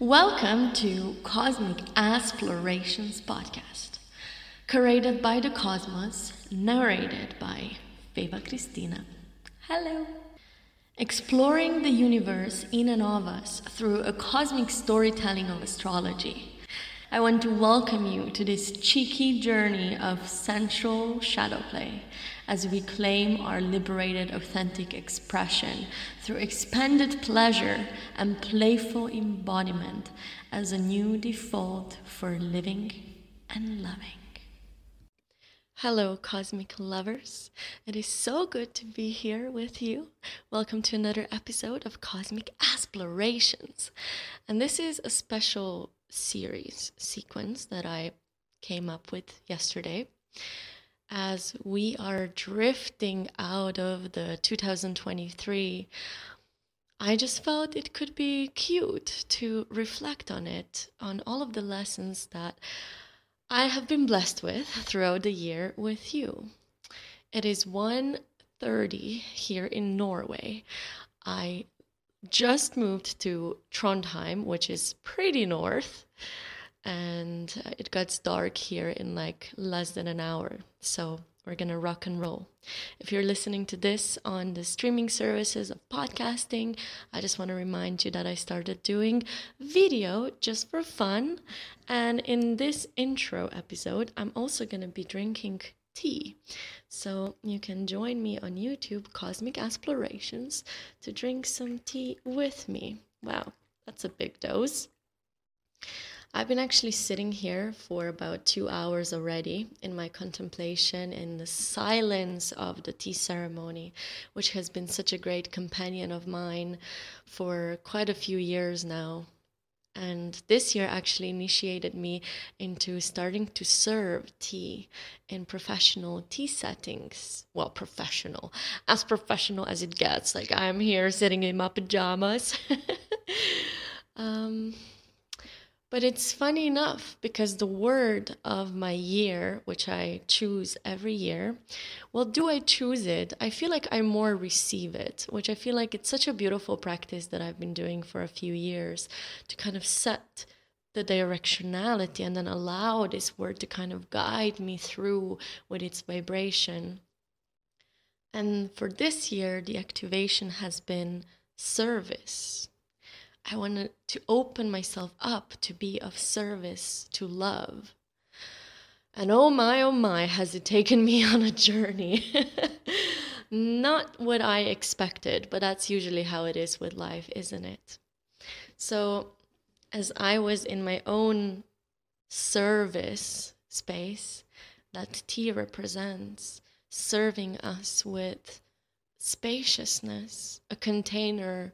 Welcome to Cosmic ASSplorations Podcast, curated by the Cosmos, narrated by Feva Kristina. Hello. Exploring the universe in and of us through a cosmic storytelling of astrology. I want to welcome you to this cheeky journey of sensual shadow play as we claim our liberated, authentic expression through expanded pleasure and playful embodiment as a new default for living and loving. Hello, cosmic lovers. It is so good to be here with you. Welcome to another episode of Cosmic ASSplorations. And this is a special series sequence that I came up with yesterday as we are drifting out of the 2023 I just felt it could be cute to reflect on it, on all of the lessons that I have been blessed with throughout the year with you. It is 1:30 here in Norway. I just moved to Trondheim, which is pretty north, and uh, it gets dark here in like less than an hour. So we're gonna rock and roll. If you're listening to this on the streaming services of podcasting, I just want to remind you that I started doing video just for fun. And in this intro episode, I'm also gonna be drinking tea. So you can join me on YouTube, Cosmic ASSplorations, to drink some tea with me. Wow, that's a big dose. I've been actually sitting here for about two hours already in my contemplation in the silence of the tea ceremony, which has been such a great companion of mine for quite a few years now. And this year actually initiated me into starting to serve tea in professional tea settings. Well, professional, as professional as it gets. Like I'm here sitting in my pajamas. um, but it's funny enough because the word of my year, which I choose every year, well, do I choose it? I feel like I more receive it, which I feel like it's such a beautiful practice that I've been doing for a few years to kind of set the directionality and then allow this word to kind of guide me through with its vibration. And for this year, the activation has been service I wanted to open myself up to be of service, to love. And oh my, oh my, has it taken me on a journey. Not what I expected, but that's usually how it is with life, isn't it? So, as I was in my own service space, that tea represents serving us with spaciousness, a container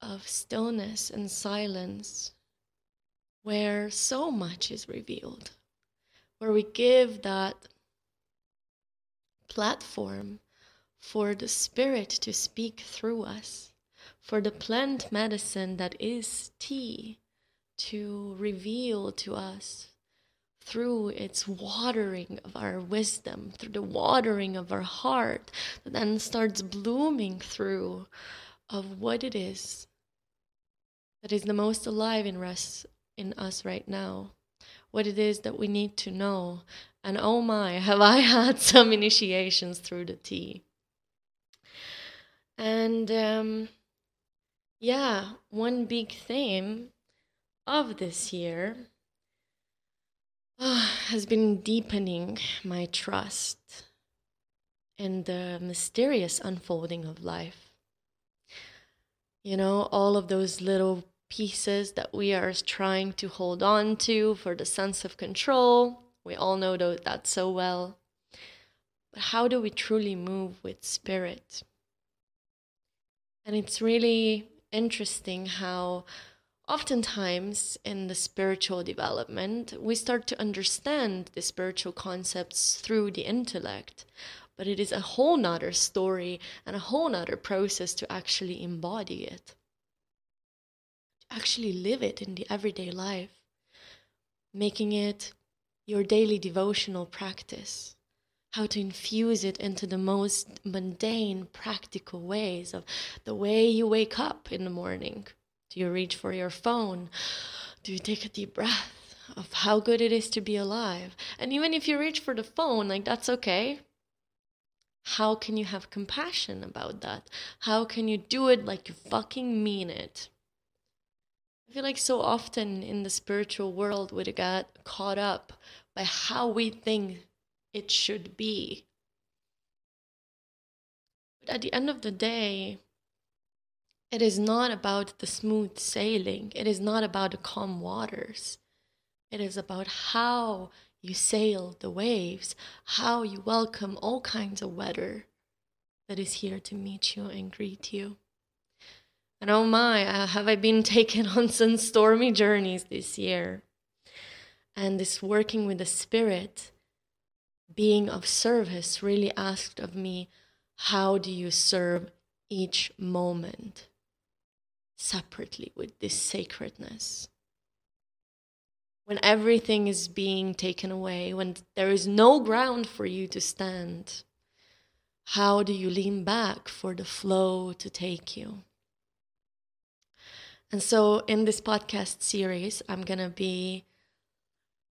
of stillness and silence where so much is revealed, where we give that platform for the Spirit to speak through us, for the plant medicine that is tea to reveal to us through its watering of our wisdom, through the watering of our heart, that then starts blooming through of what it is that is the most alive in us in us right now. What it is that we need to know. And oh my have i had some initiations through the tea. And um, yeah one big theme of this year uh, has been deepening my trust in the mysterious unfolding of life you know, all of those little pieces that we are trying to hold on to for the sense of control. We all know that so well. But how do we truly move with spirit? And it's really interesting how oftentimes in the spiritual development, we start to understand the spiritual concepts through the intellect but it is a whole nother story and a whole nother process to actually embody it to actually live it in the everyday life making it your daily devotional practice how to infuse it into the most mundane practical ways of the way you wake up in the morning Do you reach for your phone? Do you take a deep breath of how good it is to be alive? And even if you reach for the phone, like that's okay. How can you have compassion about that? How can you do it like you fucking mean it? I feel like so often in the spiritual world we get caught up by how we think it should be. But at the end of the day, it is not about the smooth sailing. It is not about the calm waters. It is about how you sail the waves, how you welcome all kinds of weather that is here to meet you and greet you. And oh my, uh, have I been taken on some stormy journeys this year. And this working with the Spirit, being of service, really asked of me, how do you serve each moment separately with this sacredness? When everything is being taken away, when there is no ground for you to stand, how do you lean back for the flow to take you? And so, in this podcast series, I'm going to be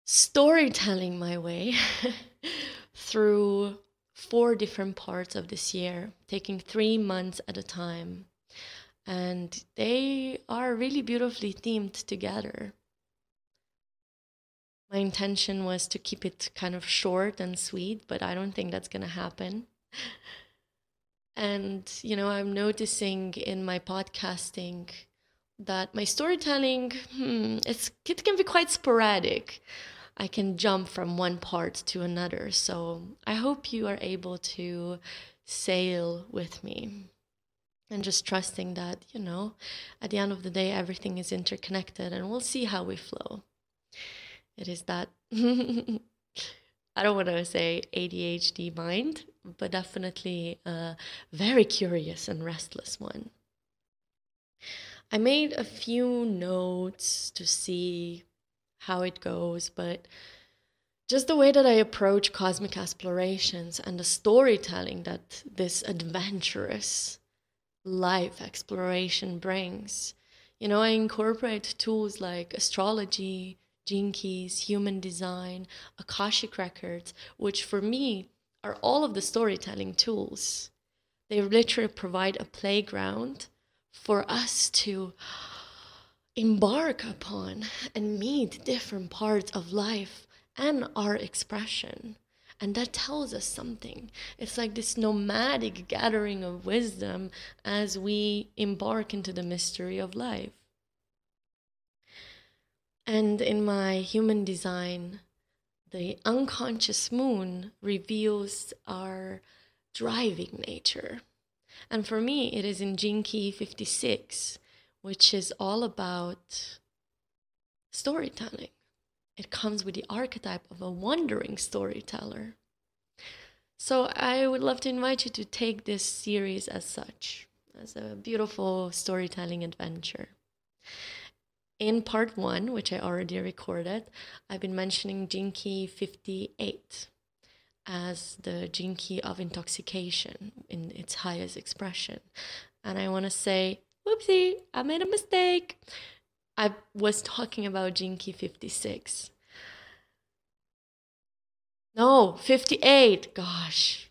storytelling my way through four different parts of this year, taking three months at a time. And they are really beautifully themed together. My intention was to keep it kind of short and sweet, but I don't think that's going to happen. And, you know, I'm noticing in my podcasting that my storytelling hmm, it's it can be quite sporadic. I can jump from one part to another. So i hope you are able to sail with me. And just trusting that you know at the end of the day everything is interconnected and we'll see how we flow it is that i don't want to say adhd mind but definitely a very curious and restless one I made a few notes to see how it goes, but just the way that I approach cosmic ASSplorations and the storytelling that this adventurous life exploration brings. You know, I incorporate tools like astrology, keys, human design, Akashic records, which for me are all of the storytelling tools. They literally provide a playground for us to embark upon and meet different parts of life and our expression. And that tells us something. It's like this nomadic gathering of wisdom as we embark into the mystery of life. And in my human design, the unconscious moon reveals our driving nature. And for me, it is in Key 56, which is all about storytelling. It comes with the archetype of a wandering storyteller. So I would love to invite you to take this series as such, as a beautiful storytelling adventure. In part one, which I already recorded, I've been mentioning Key 58 as the key of intoxication in its highest expression. And I want to say, whoopsie, I made a mistake. I was talking about key 56. No, 58. Gosh.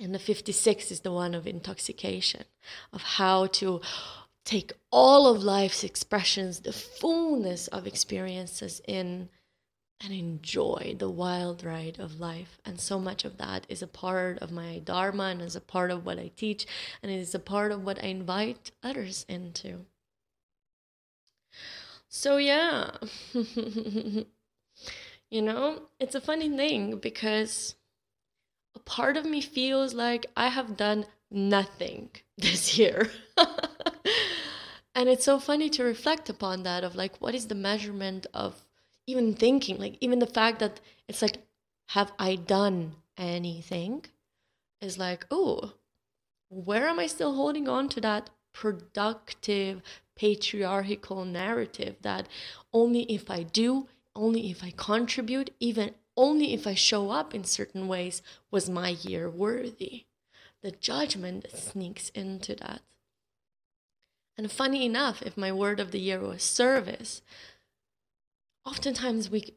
And the 56 is the one of intoxication, of how to take all of life's expressions, the fullness of experiences in and enjoy the wild ride of life. And so much of that is a part of my Dharma and is a part of what I teach, and it is a part of what I invite others into. So, yeah, you know, it's a funny thing because a part of me feels like I have done nothing this year. and it's so funny to reflect upon that of like, what is the measurement of even thinking, like even the fact that it's like, have I done anything? Is like, oh, where am I still holding on to that productive patriarchal narrative that only if I do, only if I contribute, even only if I show up in certain ways was my year worthy. The judgment that sneaks into that. And funny enough, if my word of the year was service, oftentimes we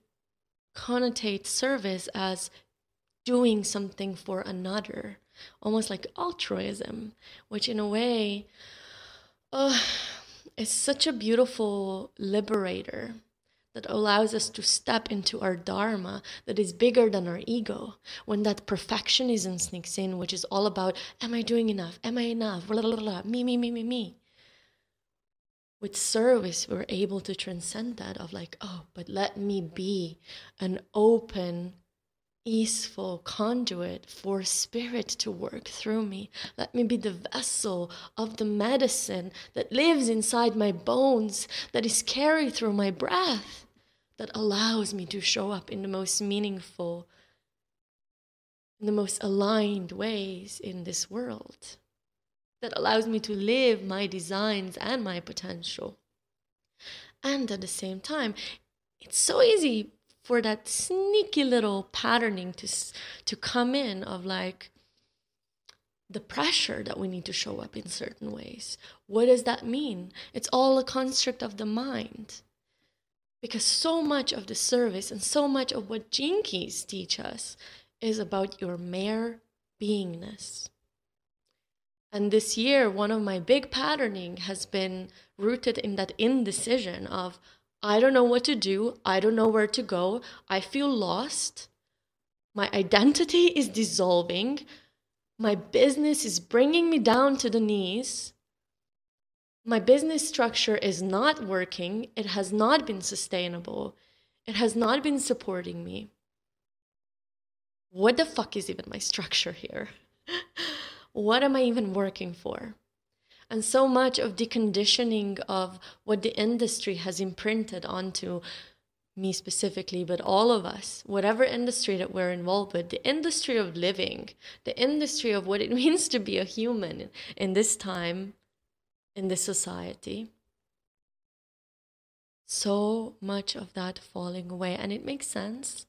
connotate service as doing something for another, almost like altruism, which in a way uh, is such a beautiful liberator that allows us to step into our dharma that is bigger than our ego. When that perfectionism sneaks in, which is all about, am I doing enough? Am I enough? Blah, blah, blah, me, me, me, me, me. With service, we're able to transcend that of like, oh, but let me be an open, easeful conduit for spirit to work through me. Let me be the vessel of the medicine that lives inside my bones, that is carried through my breath, that allows me to show up in the most meaningful, in the most aligned ways in this world, that allows me to live my designs and my potential. And at the same time, it's so easy for that sneaky little patterning to to come in of like the pressure that we need to show up in certain ways. What does that mean? It's all a construct of the mind. Because so much of the service and so much of what Gene Keys teach us is about your mere beingness. And this year, one of my big patterning has been rooted in that indecision of I don't know what to do. I don't know where to go. I feel lost. My identity is dissolving. My business is bringing me down to the knees. My business structure is not working. It has not been sustainable. It has not been supporting me. What the fuck is even my structure here? what am I even working for? and so much of deconditioning of what the industry has imprinted onto me specifically, but all of us, whatever industry that we're involved with, the industry of living, the industry of what it means to be a human in this time, in this society. So much of that falling away. And it makes sense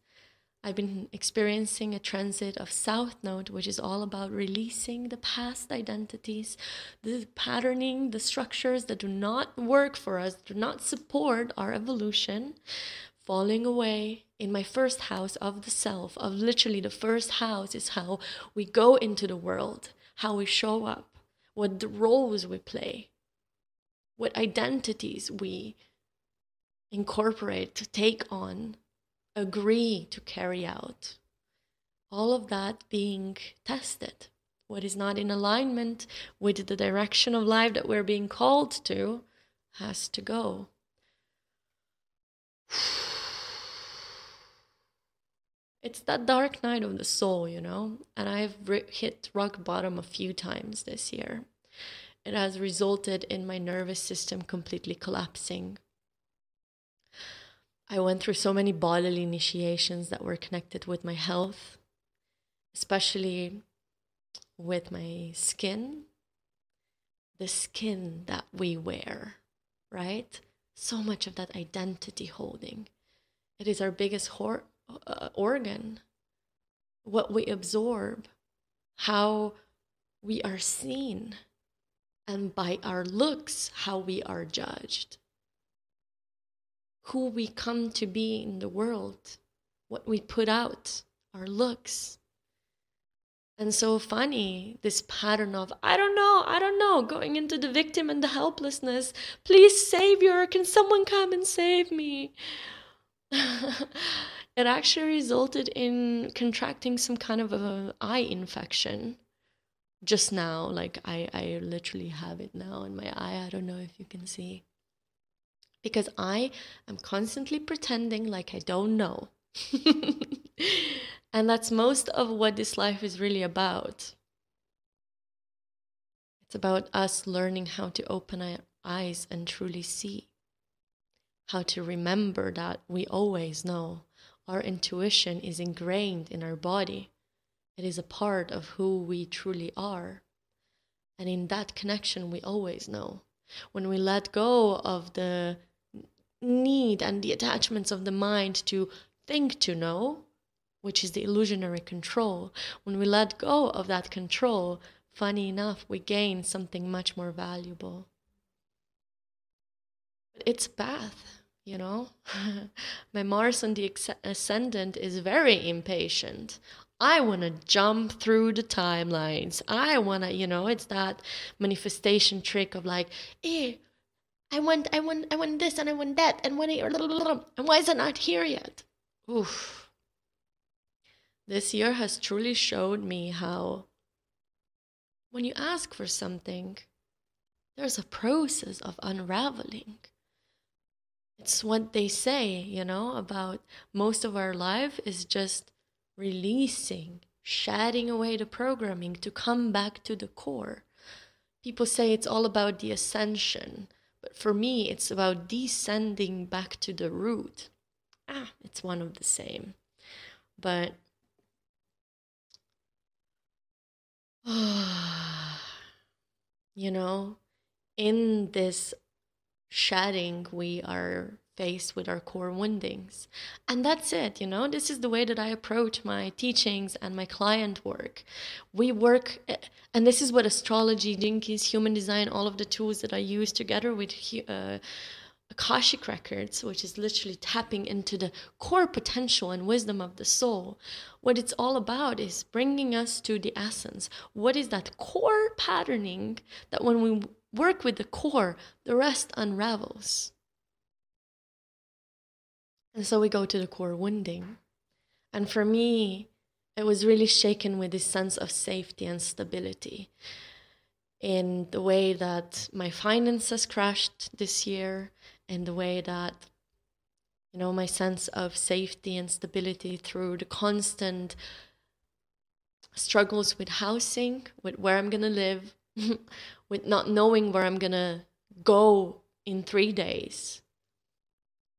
I've been experiencing a transit of South Node, which is all about releasing the past identities, the patterning, the structures that do not work for us, do not support our evolution, falling away. In my first house of the self, of literally the first house, is how we go into the world, how we show up, what roles we play, what identities we incorporate take on agree to carry out. All of that being tested. What is not in alignment with the direction of life that we're being called to has to go. It's that dark night of the soul, you know, and I've hit rock bottom a few times this year. It has resulted in my nervous system completely collapsing I went through so many bodily initiations that were connected with my health, especially with my skin, the skin that we wear, right? So much of that identity holding. It is our biggest hor- uh, organ. What we absorb, how we are seen, and by our looks, how we are judged who we come to be in the world, what we put out, our looks. And so funny, this pattern of, I don't know, I don't know, going into the victim and the helplessness. Please, Savior, can someone come and save me? it actually resulted in contracting some kind of an eye infection just now. Like, I, I literally have it now in my eye. I don't know if you can see because I am constantly pretending like I don't know. and that's most of what this life is really about. It's about us learning how to open our eyes and truly see. How to remember that we always know. Our intuition is ingrained in our body, it is a part of who we truly are. And in that connection, we always know. When we let go of the need and the attachments of the mind to think to know, which is the illusionary control, when we let go of that control, funny enough, we gain something much more valuable. But It's path, you know. My Mars on the ascendant is very impatient. I want to jump through the timelines. I want to, you know, it's that manifestation trick of like, eh, I want, I want, I want this and I want that and when I, and why is it not here yet? Oof. This year has truly showed me how when you ask for something, there's a process of unraveling. It's what they say, you know, about most of our life is just releasing, shedding away the programming to come back to the core. People say it's all about the ascension, but for me, it's about descending back to the root. Ah, it's one of the same. But you know, in this shedding, we are faced with our core woundings. And that's it, you know, this is the way that I approach my teachings and my client work. We work, and this is what astrology, Gene Keys, human design, all of the tools that I use together with uh, Akashic Records, which is literally tapping into the core potential and wisdom of the soul. What it's all about is bringing us to the essence. What is that core patterning that when we work with the core, the rest unravels? And so we go to the core wounding. And for me, it was really shaken with this sense of safety and stability in the way that my finances crashed this year, in the way that you know my sense of safety and stability through the constant struggles with housing, with where I'm gonna live, with not knowing where I'm gonna go in three days.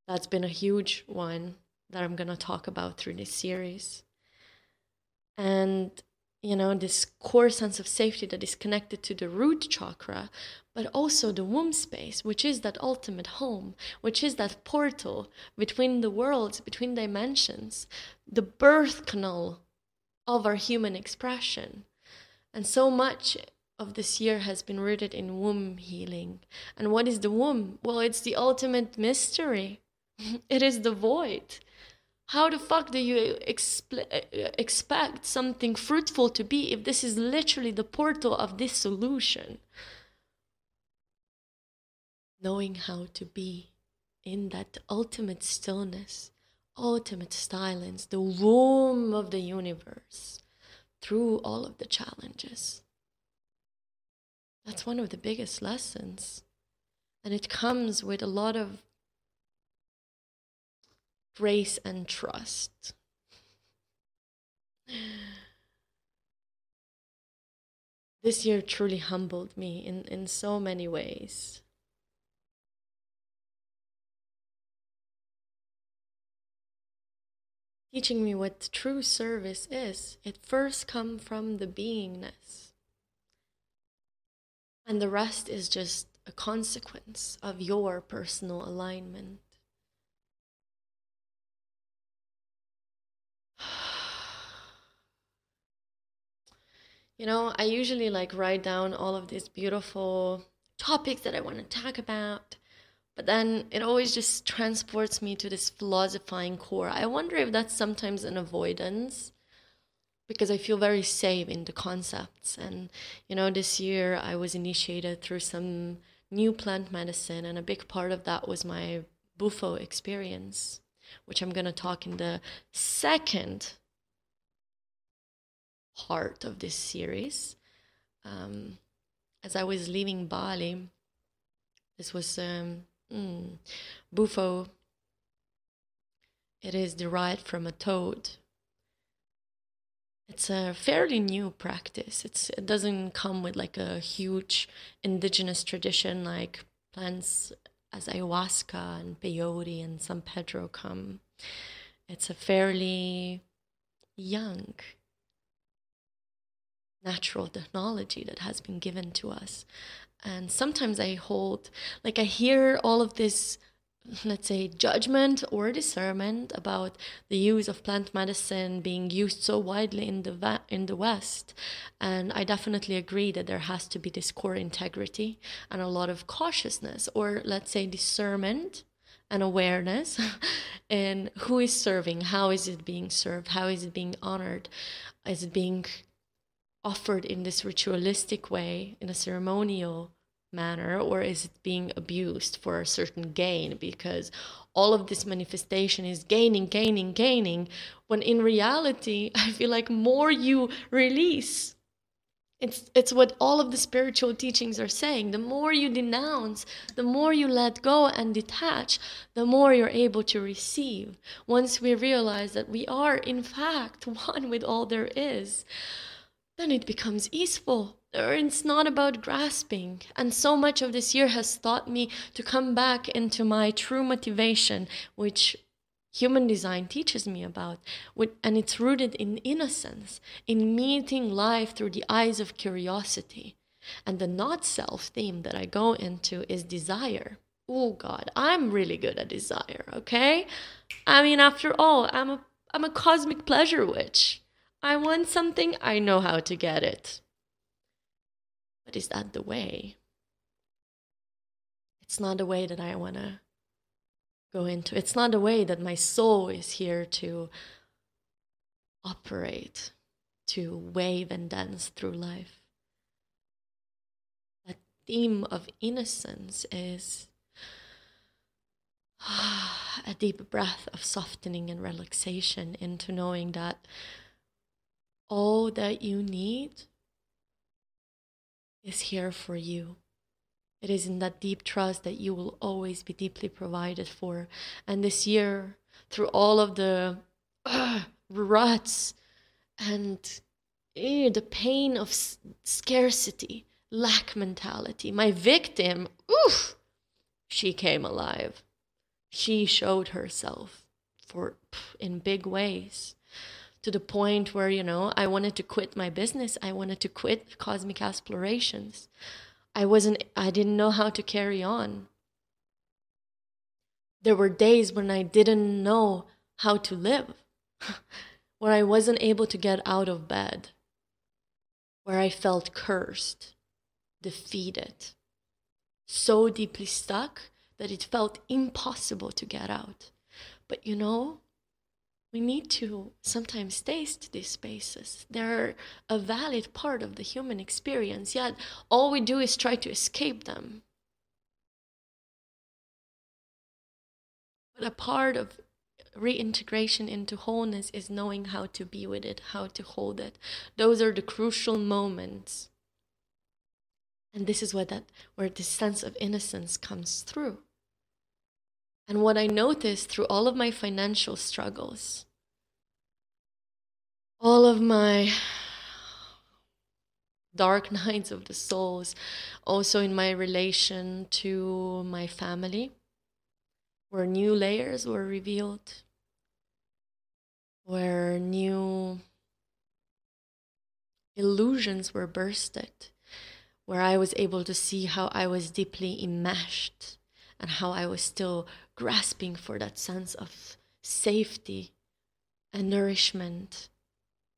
That's been a huge one that I'm gonna talk about through this series. And you know, this core sense of safety that is connected to the root chakra, but also the womb space, which is that ultimate home, which is that portal between the worlds, between dimensions, the birth canal of our human expression. And so much of this year has been rooted in womb healing. And what is the womb? Well, it's the ultimate mystery, it is the void how the fuck do you expl- uh, expect something fruitful to be if this is literally the portal of dissolution? Knowing how to be in that ultimate stillness, ultimate silence, the womb of the universe through all of the challenges. That's one of the biggest lessons. And it comes with a lot of grace and trust. This year truly humbled me in, in so many ways. Teaching me what true service is, it first comes from the beingness. And the rest is just a consequence of your personal alignment. you know, I usually like write down all of these beautiful topics that I want to talk about, but then it always just transports me to this philosophizing core. I wonder if that's sometimes an avoidance because I feel very safe in the concepts. And, you know, this year I was initiated through some new plant medicine, and a big part of that was my Bufo experience which I'm going to talk in the second part of this series. Um, as I was leaving Bali, this was um, mm, Bufo. It is derived from a toad. It's a fairly new practice. It's it doesn't come with like a huge indigenous tradition like plants as ayahuasca and peyote and San Pedro come, it's a fairly young natural technology that has been given to us. And sometimes I hold, like, I hear all of this let's say, judgment or discernment about the use of plant medicine being used so widely in the in the West, and I definitely agree that there has to be this core integrity and a lot of cautiousness, or let's say discernment and awareness in who is serving, how is it being served, how is it being honored, is it being offered in this ritualistic way, in a ceremonial manner or is it being abused for a certain gain? Because all of this manifestation is gaining gaining gaining when in reality i feel like more you release it's it's what all of the spiritual teachings are saying. The more you denounce the more you let go and detach the more you're able to receive. Once we realize that we are in fact one with all there is then it becomes easeful it's not about grasping. And so much of this year has taught me to come back into my true motivation, which human design teaches me about. And it's rooted in innocence, in meeting life through the eyes of curiosity. And the not self theme that I go into is desire. Oh God, I'm really good at desire, okay? I mean, after all, I'm a I'm a cosmic pleasure witch. I want something, I know how to get it. But is that the way? It's not the way that I want to go into. It's not the way that my soul is here to operate, to wave and dance through life. That theme of innocence is a deep breath of softening and relaxation into knowing that all that you need is here for you. It is in that deep trust that you will always be deeply provided for. And this year, through all of the uh, ruts and uh, the pain of s- scarcity, lack mentality, my victim, oof, she came alive. She showed herself for in big ways to the point where, you know, I wanted to quit my business. I wanted to quit Cosmic ASSplorations. I wasn't, I didn't know how to carry on. There were days when I didn't know how to live, where I wasn't able to get out of bed, where I felt cursed, defeated, so deeply stuck that it felt impossible to get out. But you know, we need to sometimes taste these spaces. They're a valid part of the human experience, yet all we do is try to escape them. But a part of reintegration into wholeness is knowing how to be with it, how to hold it. Those are the crucial moments. And this is where that where this sense of innocence comes through. And what I noticed through all of my financial struggles, all of my dark nights of the souls, also in my relation to my family, where new layers were revealed, where new illusions were bursted, where I was able to see how I was deeply enmeshed and how I was still grasping for that sense of safety and nourishment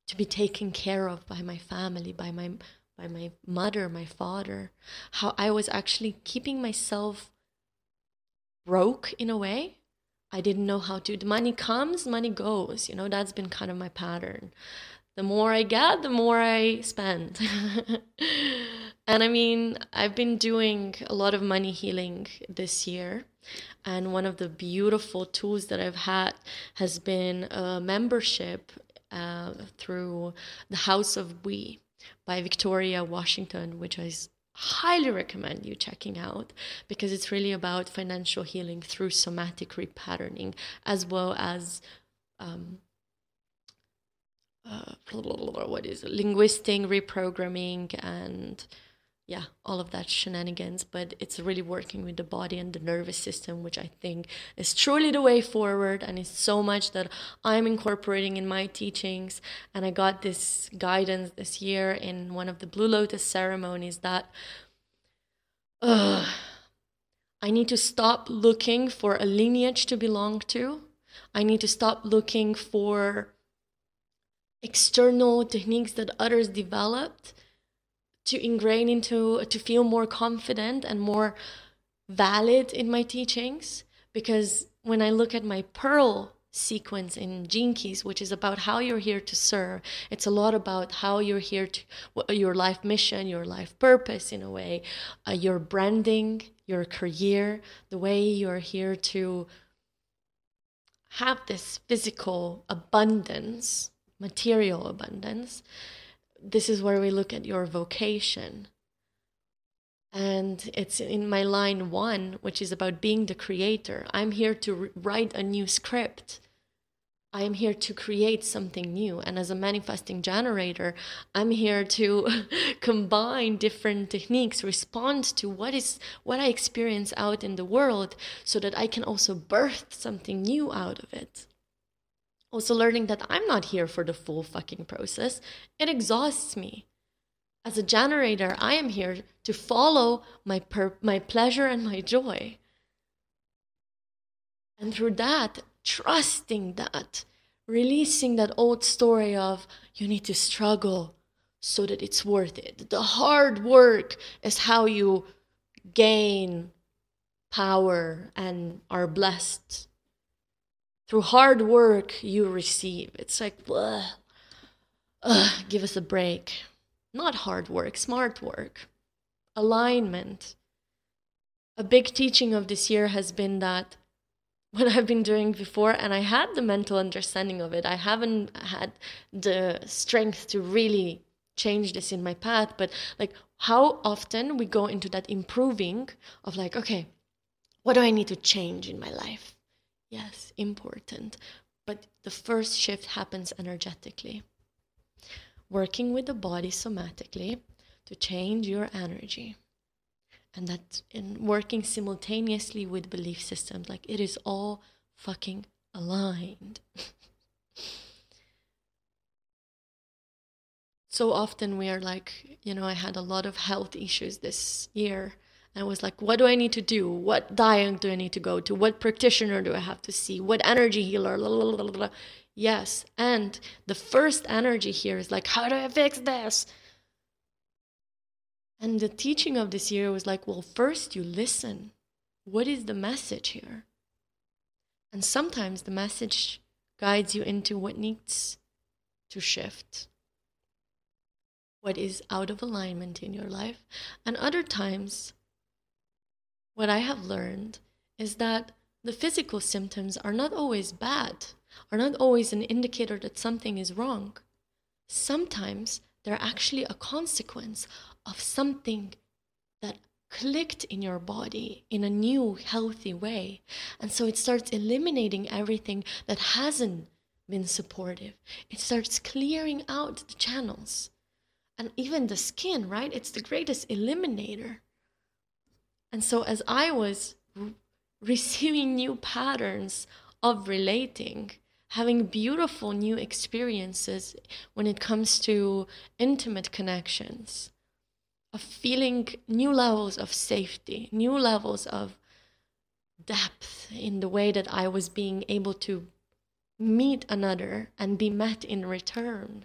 to be taken care of by my family by my by my mother my father. How i was actually keeping myself broke in a way. I didn't know how to the money comes money goes. You know that's been kind of my pattern. The more i get the more i spend. And i mean i've been doing a lot of money healing this year and one of the beautiful tools that I've had has been a membership uh, through the House of We by Victoria Washington, which I highly recommend you checking out because it's really about financial healing through somatic repatterning as well as um, uh, what is it? linguistic reprogramming and yeah, all of that shenanigans, but it's really working with the body and the nervous system, which I think is truly the way forward. And it's so much that I'm incorporating in my teachings. And I got this guidance this year in one of the Blue Lotus ceremonies that uh, I need to stop looking for a lineage to belong to. I need to stop looking for external techniques that others developed to ingrain into to feel more confident and more valid in my teachings. Because when i look at my pearl sequence in gene keys which is about how you're here to serve it's a lot about how you're here to your life mission your life purpose in a way uh, your branding your career the way you're here to have this physical abundance material abundance this is where we look at your vocation and it's in my line one, which is about being the creator. I'm here to write a new script. I am here to create something new. And as a manifesting generator, I'm here to combine different techniques, respond to what is what I experience out in the world so that I can also birth something new out of it. Also learning that I'm not here for the full fucking process. It exhausts me. As a generator, I am here to follow my, per- my pleasure and my joy. And through that, trusting that, releasing that old story of you need to struggle so that it's worth it. The hard work is how you gain power and are blessed. Through hard work, you receive. It's like, ugh, give us a break. Not hard work, smart work, alignment. A big teaching of this year has been that what I've been doing before, and I had the mental understanding of it. I haven't had the strength to really change this in my path, but like how often we go into that improving of like, okay, what do I need to change in my life? Yes, important. But the first shift happens energetically working with the body somatically to change your energy. And that in working simultaneously with belief systems, like it is all fucking aligned. so often we are like, you know, I had a lot of health issues this year. I was like, what do I need to do? What diet do I need to go to? What practitioner do I have to see? What energy healer? Yes. And the first energy here is like, how do I fix this? And the teaching of this year was like, well, first you listen. What is the message here? And sometimes the message guides you into what needs to shift, what is out of alignment in your life. And other times, what I have learned is that the physical symptoms are not always bad are not always an indicator that something is wrong. Sometimes they're actually a consequence of something that clicked in your body in a new, healthy way. And so it starts eliminating everything that hasn't been supportive. It starts clearing out the channels. And even the skin, right? It's the greatest eliminator. And so as I was receiving new patterns of relating, having beautiful new experiences when it comes to intimate connections, of feeling new levels of safety, new levels of depth in the way that I was being able to meet another and be met in return.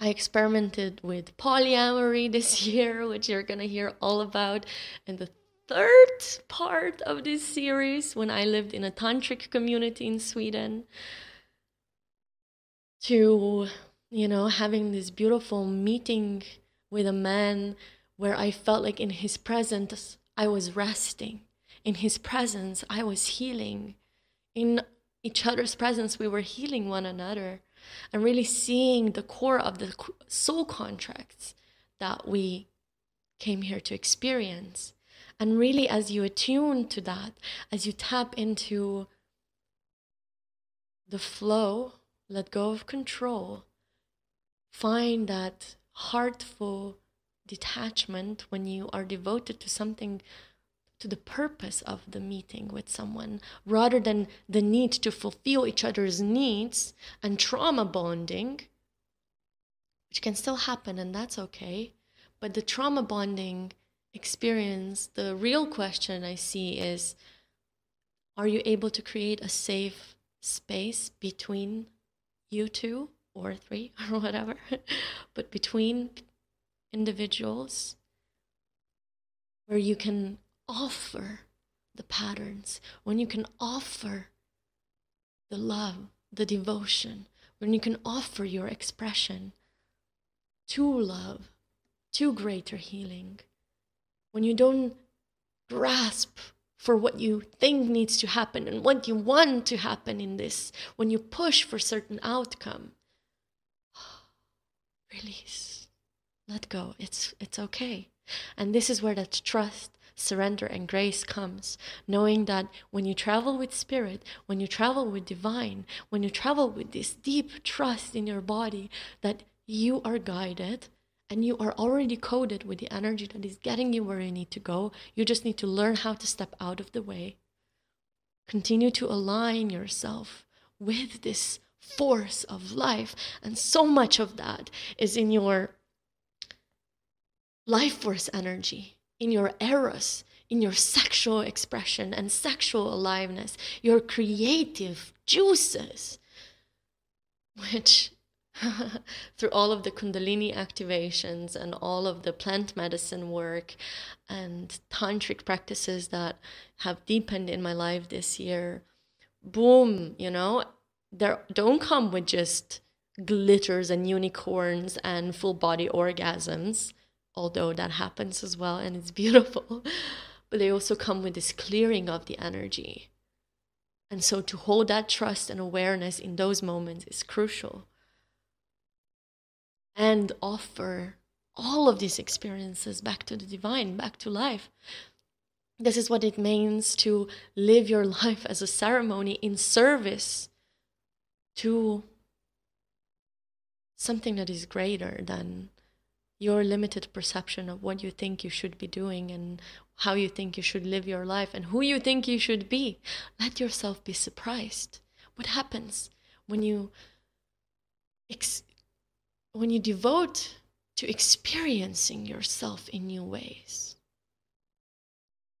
I experimented with polyamory this year, which you're to hear all about in the third part of this series when I lived in a tantric community in Sweden to, you know, having this beautiful meeting with a man where I felt like in his presence I was resting. In his presence I was healing. In each other's presence we were healing one another and really seeing the core of the soul contracts that we came here to experience. And really, as you attune to that, as you tap into the flow, let go of control, find that heartful detachment when you are devoted to something to the purpose of the meeting with someone rather than the need to fulfill each other's needs and trauma bonding, which can still happen and that's okay. But the trauma bonding experience, the real question I see is are you able to create a safe space between you two or three or whatever, but between individuals where you can offer the patterns, when you can offer the love, the devotion, when you can offer your expression to love, to greater healing, when you don't grasp for what you think needs to happen and what you want to happen in this, when you push for certain outcome, release, let go. It's it's okay. And this is where that trust, surrender, and grace comes. Knowing that when you travel with spirit, when you travel with divine, when you travel with this deep trust in your body, that you are guided and you are already coded with the energy that is getting you where you need to go. You just need to learn how to step out of the way. Continue to align yourself with this force of life. And so much of that is in your life force energy, in your eros, in your sexual expression and sexual aliveness, your creative juices, which through all of the Kundalini activations and all of the plant medicine work and tantric practices that have deepened in my life this year, boom, you know, they don't come with just glitters and unicorns and full body orgasms, although that happens as well and it's beautiful. But they also come with this clearing of the energy. And so to hold that trust and awareness in those moments is crucial. And offer all of these experiences back to the divine, back to life. This is what it means to live your life as a ceremony in service to something that is greater than your limited perception of what you think you should be doing and how you think you should live your life and who you think you should be. Let yourself be surprised. What happens when you ex- when you devote to experiencing yourself in new ways?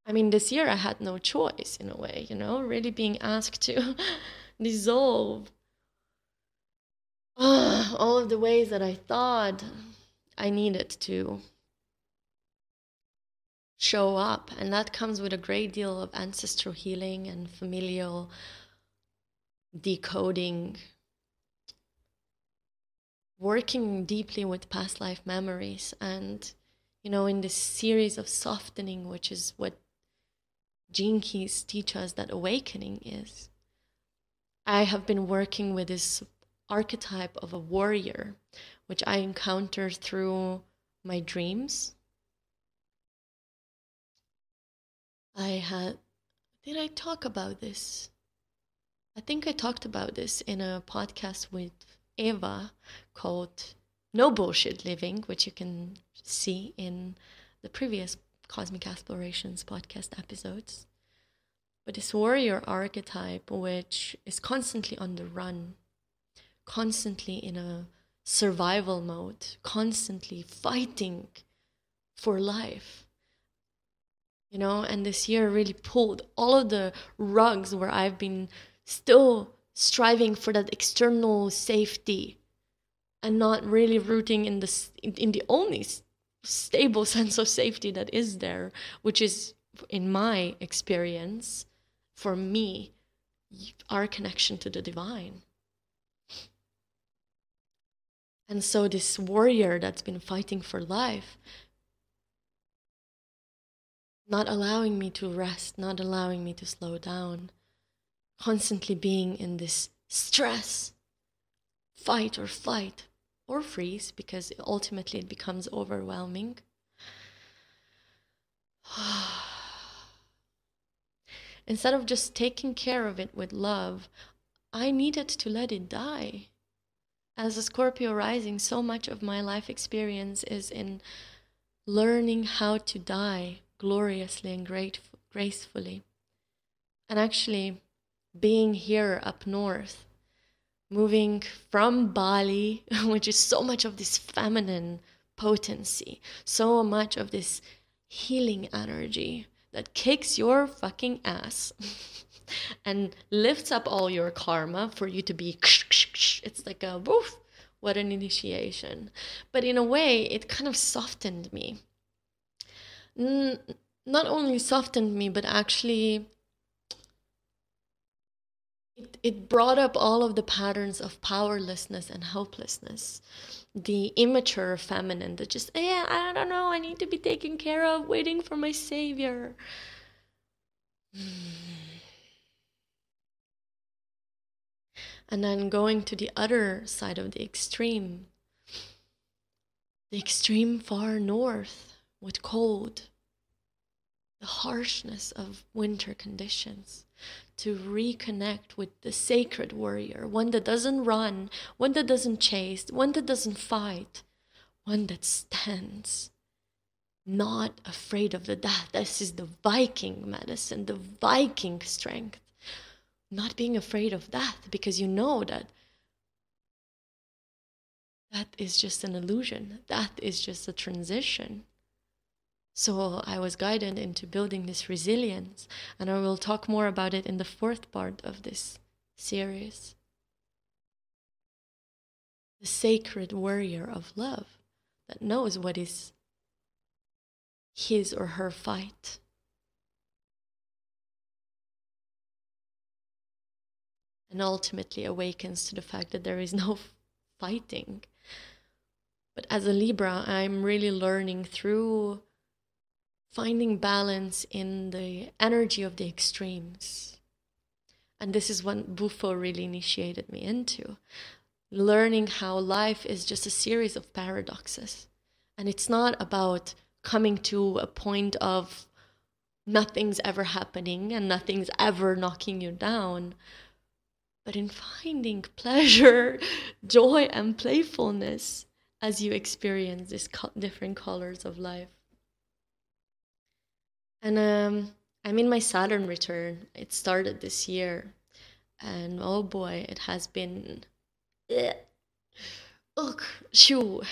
I mean, this year I had no choice in a way, you know, really being asked to dissolve uh, all of the ways that I thought I needed to show up. And that comes with a great deal of ancestral healing and familial decoding, working deeply with past life memories. And, you know, in this series of softening, which is what Keys teach us that awakening is. I have been working with this archetype of a warrior, which I encounter through my dreams. I had, did I talk about this? I think I talked about this in a podcast with Eva called No Bullshit Living, which you can see in the previous Cosmic ASSplorations podcast episodes. But this warrior archetype, which is constantly on the run, constantly in a survival mode, constantly fighting for life. You know, and this year really pulled all of the rugs where I've been still striving for that external safety and not really rooting in the in the only stable sense of safety that is there, which is in my experience for me our connection to the divine. And so, this warrior that's been fighting for life, not allowing me to rest, not allowing me to slow down, constantly being in this stress, fight or flight, or freeze, because ultimately it becomes overwhelming. Instead of just taking care of it with love, I needed to let it die as a Scorpio rising, so much of my life experience is in learning how to die gloriously and gracefully. And actually, being here up north, moving from Bali, which is so much of this feminine potency, so much of this healing energy that kicks your fucking ass and lifts up all your karma for you to be it's like a woof what an initiation. But in a way it kind of softened me. N- not only softened me but actually it, it brought up all of the patterns of powerlessness and helplessness. The immature feminine that just yeah i don't know i need to be taken care of waiting for my savior and then going to the other side of the extreme. The extreme far north with cold. The harshness of winter conditions. To reconnect with the sacred warrior, one that doesn't run, one that doesn't chase, one that doesn't fight, one that stands, not afraid of the death. This is the Viking medicine, the Viking strength. Not being afraid of death because you know that that is just an illusion, that is just a transition. So I was guided into building this resilience, and I will talk more about it in the fourth part of this series. The sacred warrior of love that knows what is his or her fight. And ultimately awakens to the fact that there is no fighting. But as a Libra, I'm really learning through finding balance in the energy of the extremes. And this is what Bufo really initiated me into learning how life is just a series of paradoxes. And it's not about coming to a point of nothing's ever happening and nothing's ever knocking you down, but in finding pleasure, joy, and playfulness as you experience these different colors of life. And um, I'm in my Saturn return. It started this year. And oh boy, it has been. Ugh, shoo,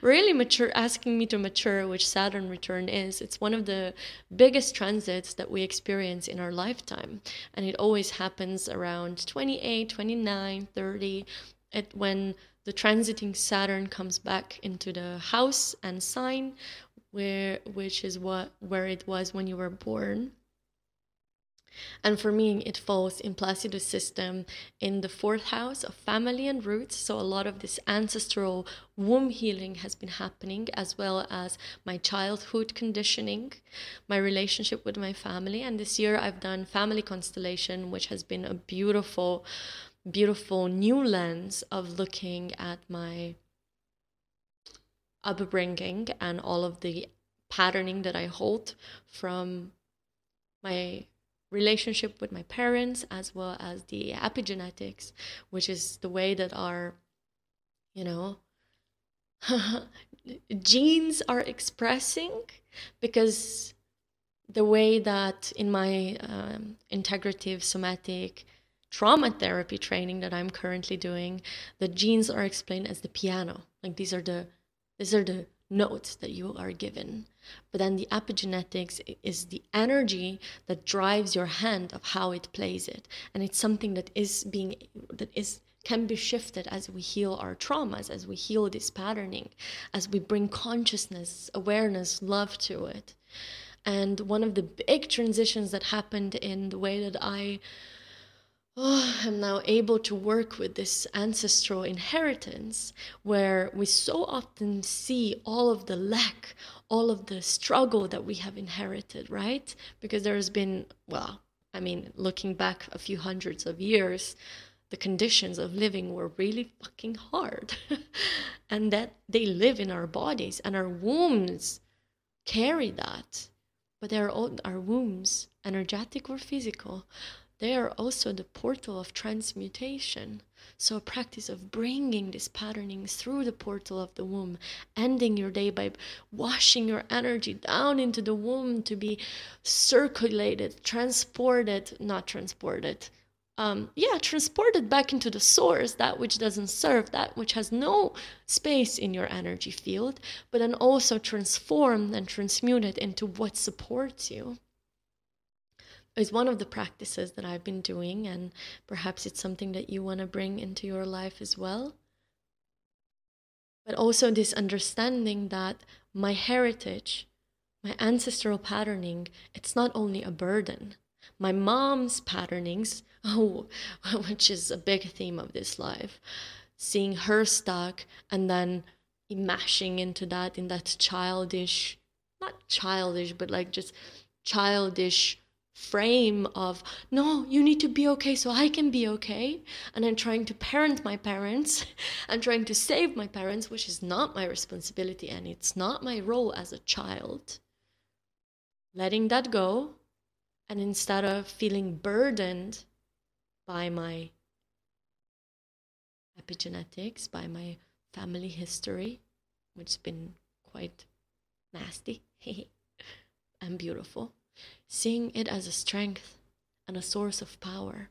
really mature, asking me to mature, which Saturn return is. It's one of the biggest transits that we experience in our lifetime. And it always happens around 28, 29, 30, it, when the transiting Saturn comes back into the house and sign where which is what where it was when you were born and for me it falls in placidus system in the fourth house of family and roots. So a lot of this ancestral womb healing has been happening as well as my childhood conditioning my relationship with my family. And this year i've done family constellation which has been a beautiful beautiful new lens of looking at my upbringing and all of the patterning that I hold from my relationship with my parents as well as the epigenetics which is the way that our you know genes are expressing because the way that in my um, integrative somatic trauma therapy training that I'm currently doing, the genes are explained as the piano. Like these are the these are the notes that you are given. But then the epigenetics is the energy that drives your hand of how it plays it. And it's something that is being that is can be shifted as we heal our traumas, as we heal this patterning, as we bring consciousness, awareness, love to it. And one of the big transitions that happened in the way that I oh, I'm now able to work with this ancestral inheritance where we so often see all of the lack, all of the struggle that we have inherited, right? Because there has been, well, I mean, looking back a few hundreds of years, the conditions of living were really fucking hard. and that they live in our bodies and our wombs carry that. But they are all our wombs, energetic or physical, they are also the portal of transmutation. So, a practice of bringing these patternings through the portal of the womb, ending your day by washing your energy down into the womb to be circulated, transported, not transported, um, yeah, transported back into the source, that which doesn't serve, that which has no space in your energy field, but then also transformed and transmuted into what supports you. Is one of the practices that I've been doing, and perhaps it's something that you want to bring into your life as well. But also, this understanding that my heritage, my ancestral patterning, it's not only a burden. My mom's patternings oh, which is a big theme of this life. Seeing her stuck and then mashing into that in that childish, not childish, but like just childish frame of no you need to be okay so i can be okay and i'm trying to parent my parents i'm trying to save my parents which is not my responsibility and it's not my role as a child letting that go and instead of feeling burdened by my epigenetics, by my family history, which has been quite nasty and beautiful, seeing it as a strength and a source of power.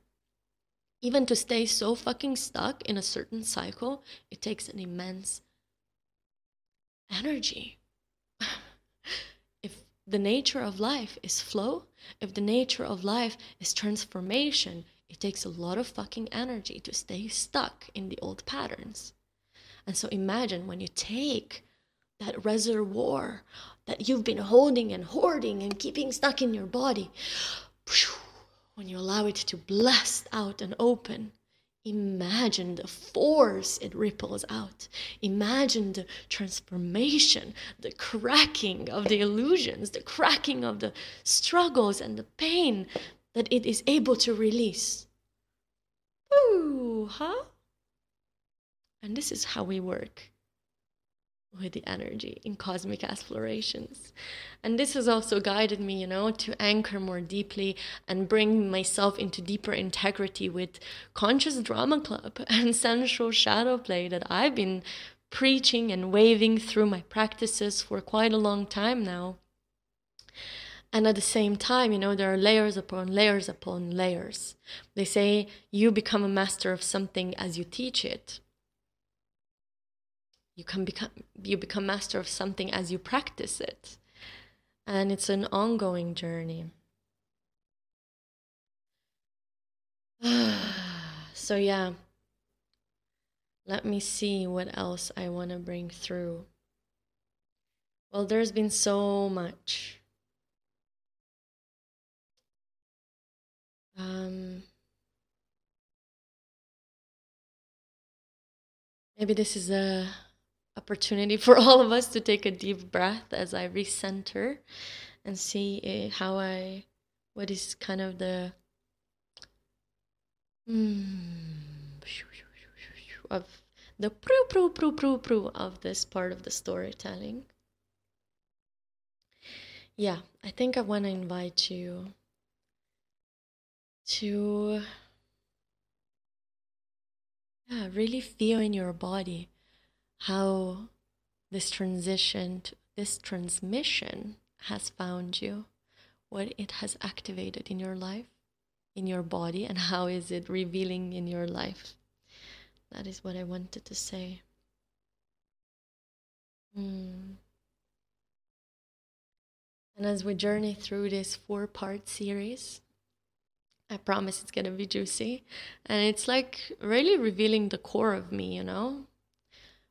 Even to stay so fucking stuck in a certain cycle, it takes an immense energy. if the nature of life is flow, if the nature of life is transformation, it takes a lot of fucking energy to stay stuck in the old patterns. And so imagine when you take that reservoir that you've been holding and hoarding and keeping stuck in your body, when you allow it to blast out and open, imagine the force it ripples out. Imagine the transformation, the cracking of the illusions, the cracking of the struggles and the pain that it is able to release. Ooh, huh? And this is how we work with the energy in cosmic ASSplorations. And this has also guided me, you know, to anchor more deeply and bring myself into deeper integrity with Conscious Drama Club and Sensual Shadow Play that I've been preaching and waving through my practices for quite a long time now. And at the same time, you know, there are layers upon layers upon layers. They say you become a master of something as you teach it. You can become you become master of something as you practice it. And it's an ongoing journey. so yeah. Let me see what else I want to bring through. Well, there's been so much Um, maybe this is a opportunity for all of us to take a deep breath as I recenter and see uh, how I, what is kind of the, mm, of the proo proo proo proo proo of this part of the storytelling. Yeah, I think I want to invite you to yeah, really feel in your body how this transition, this transmission has found you, what it has activated in your life, in your body, and how is it revealing in your life. That is what I wanted to say. Mm. And as we journey through this four part series, I promise it's gonna be juicy. And it's like really revealing the core of me, you know?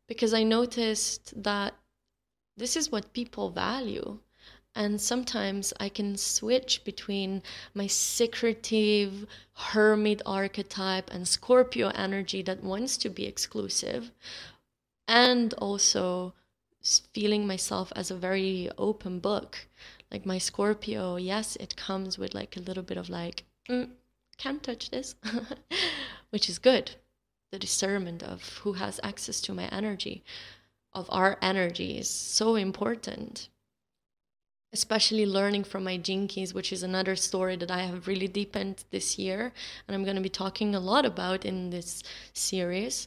Because I noticed that this is what people value. And sometimes I can switch between my secretive hermit archetype and Scorpio energy that wants to be exclusive, and also feeling myself as a very open book. Like my Scorpio, yes, it comes with like a little bit of like mm, can't touch this, which is good. The discernment of who has access to my energy, of our energy, is so important. Especially learning from my Keys, which is another story that I have really deepened this year, and I'm going to be talking a lot about in this series.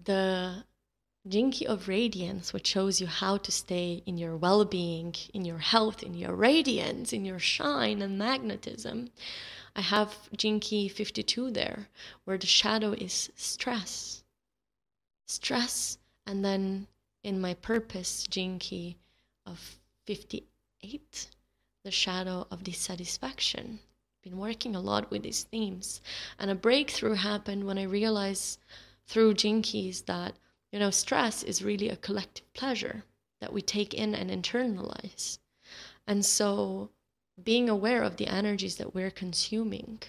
The Key of Radiance, which shows you how to stay in your well being, in your health, in your radiance, in your shine and magnetism. I have Key 52 there, where the shadow is stress. Stress, and then in my purpose Key of 58, the shadow of dissatisfaction. Been working a lot with these themes. And a breakthrough happened when I realized through Keys that, you know, stress is really a collective pleasure that we take in and internalize. And so being aware of the energies that we're consuming,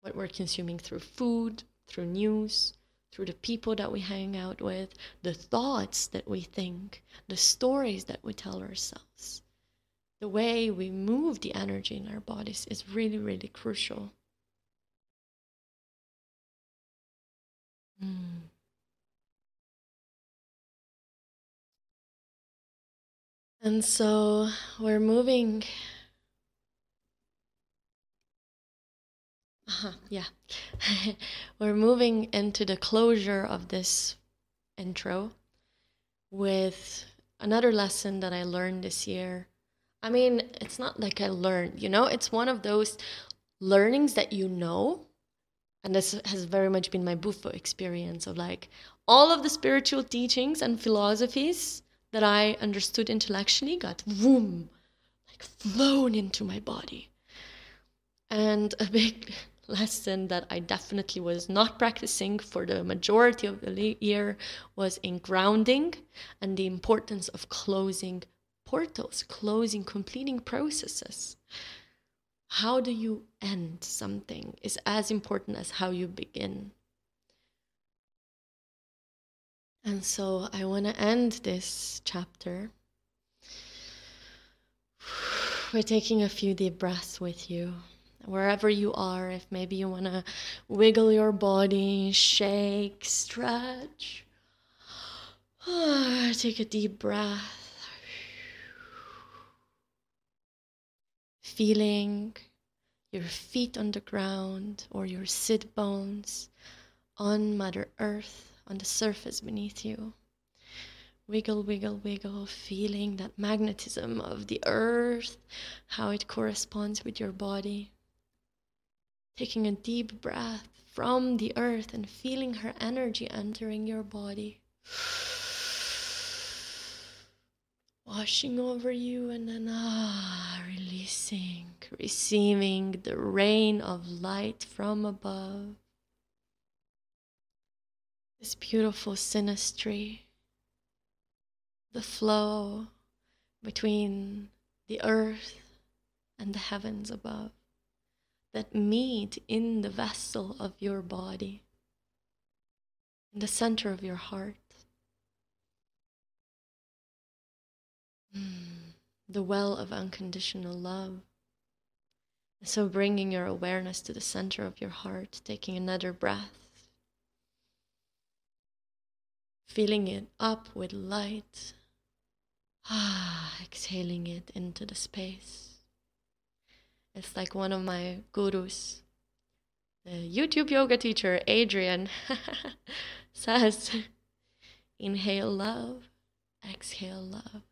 what we're consuming through food, through news, through the people that we hang out with, the thoughts that we think, the stories that we tell ourselves, the way we move the energy in our bodies is really, really crucial. Mm. And so we're moving. Uh-huh, yeah. we're moving into the closure of this intro with another lesson that I learned this year. I mean, it's not like I learned, you know, it's one of those learnings that you know. And this has very much been my Bufo experience of like all of the spiritual teachings and philosophies that I understood intellectually got boom, like flown into my body. And a big lesson that I definitely was not practicing for the majority of the year was in grounding and the importance of closing portals, closing, completing processes. How do you end something is as important as how you begin. And so I want to end this chapter by taking a few deep breaths with you. Wherever you are, if maybe you want to wiggle your body, shake, stretch, ah, take a deep breath. Feeling your feet on the ground or your sit bones on Mother Earth on the surface beneath you. Wiggle, wiggle, wiggle, feeling that magnetism of the earth, how it corresponds with your body. Taking a deep breath from the earth and feeling her energy entering your body. Washing over you and then ah, releasing, receiving the rain of light from above this beautiful synastry, the flow between the earth and the heavens above that meet in the vessel of your body, in the center of your heart. Mm, the well of unconditional love. So, bringing your awareness to the center of your heart, taking another breath filling it up with light. Ah, exhaling it into the space. It's like one of my gurus, the YouTube yoga teacher Adriene, says inhale love, exhale love.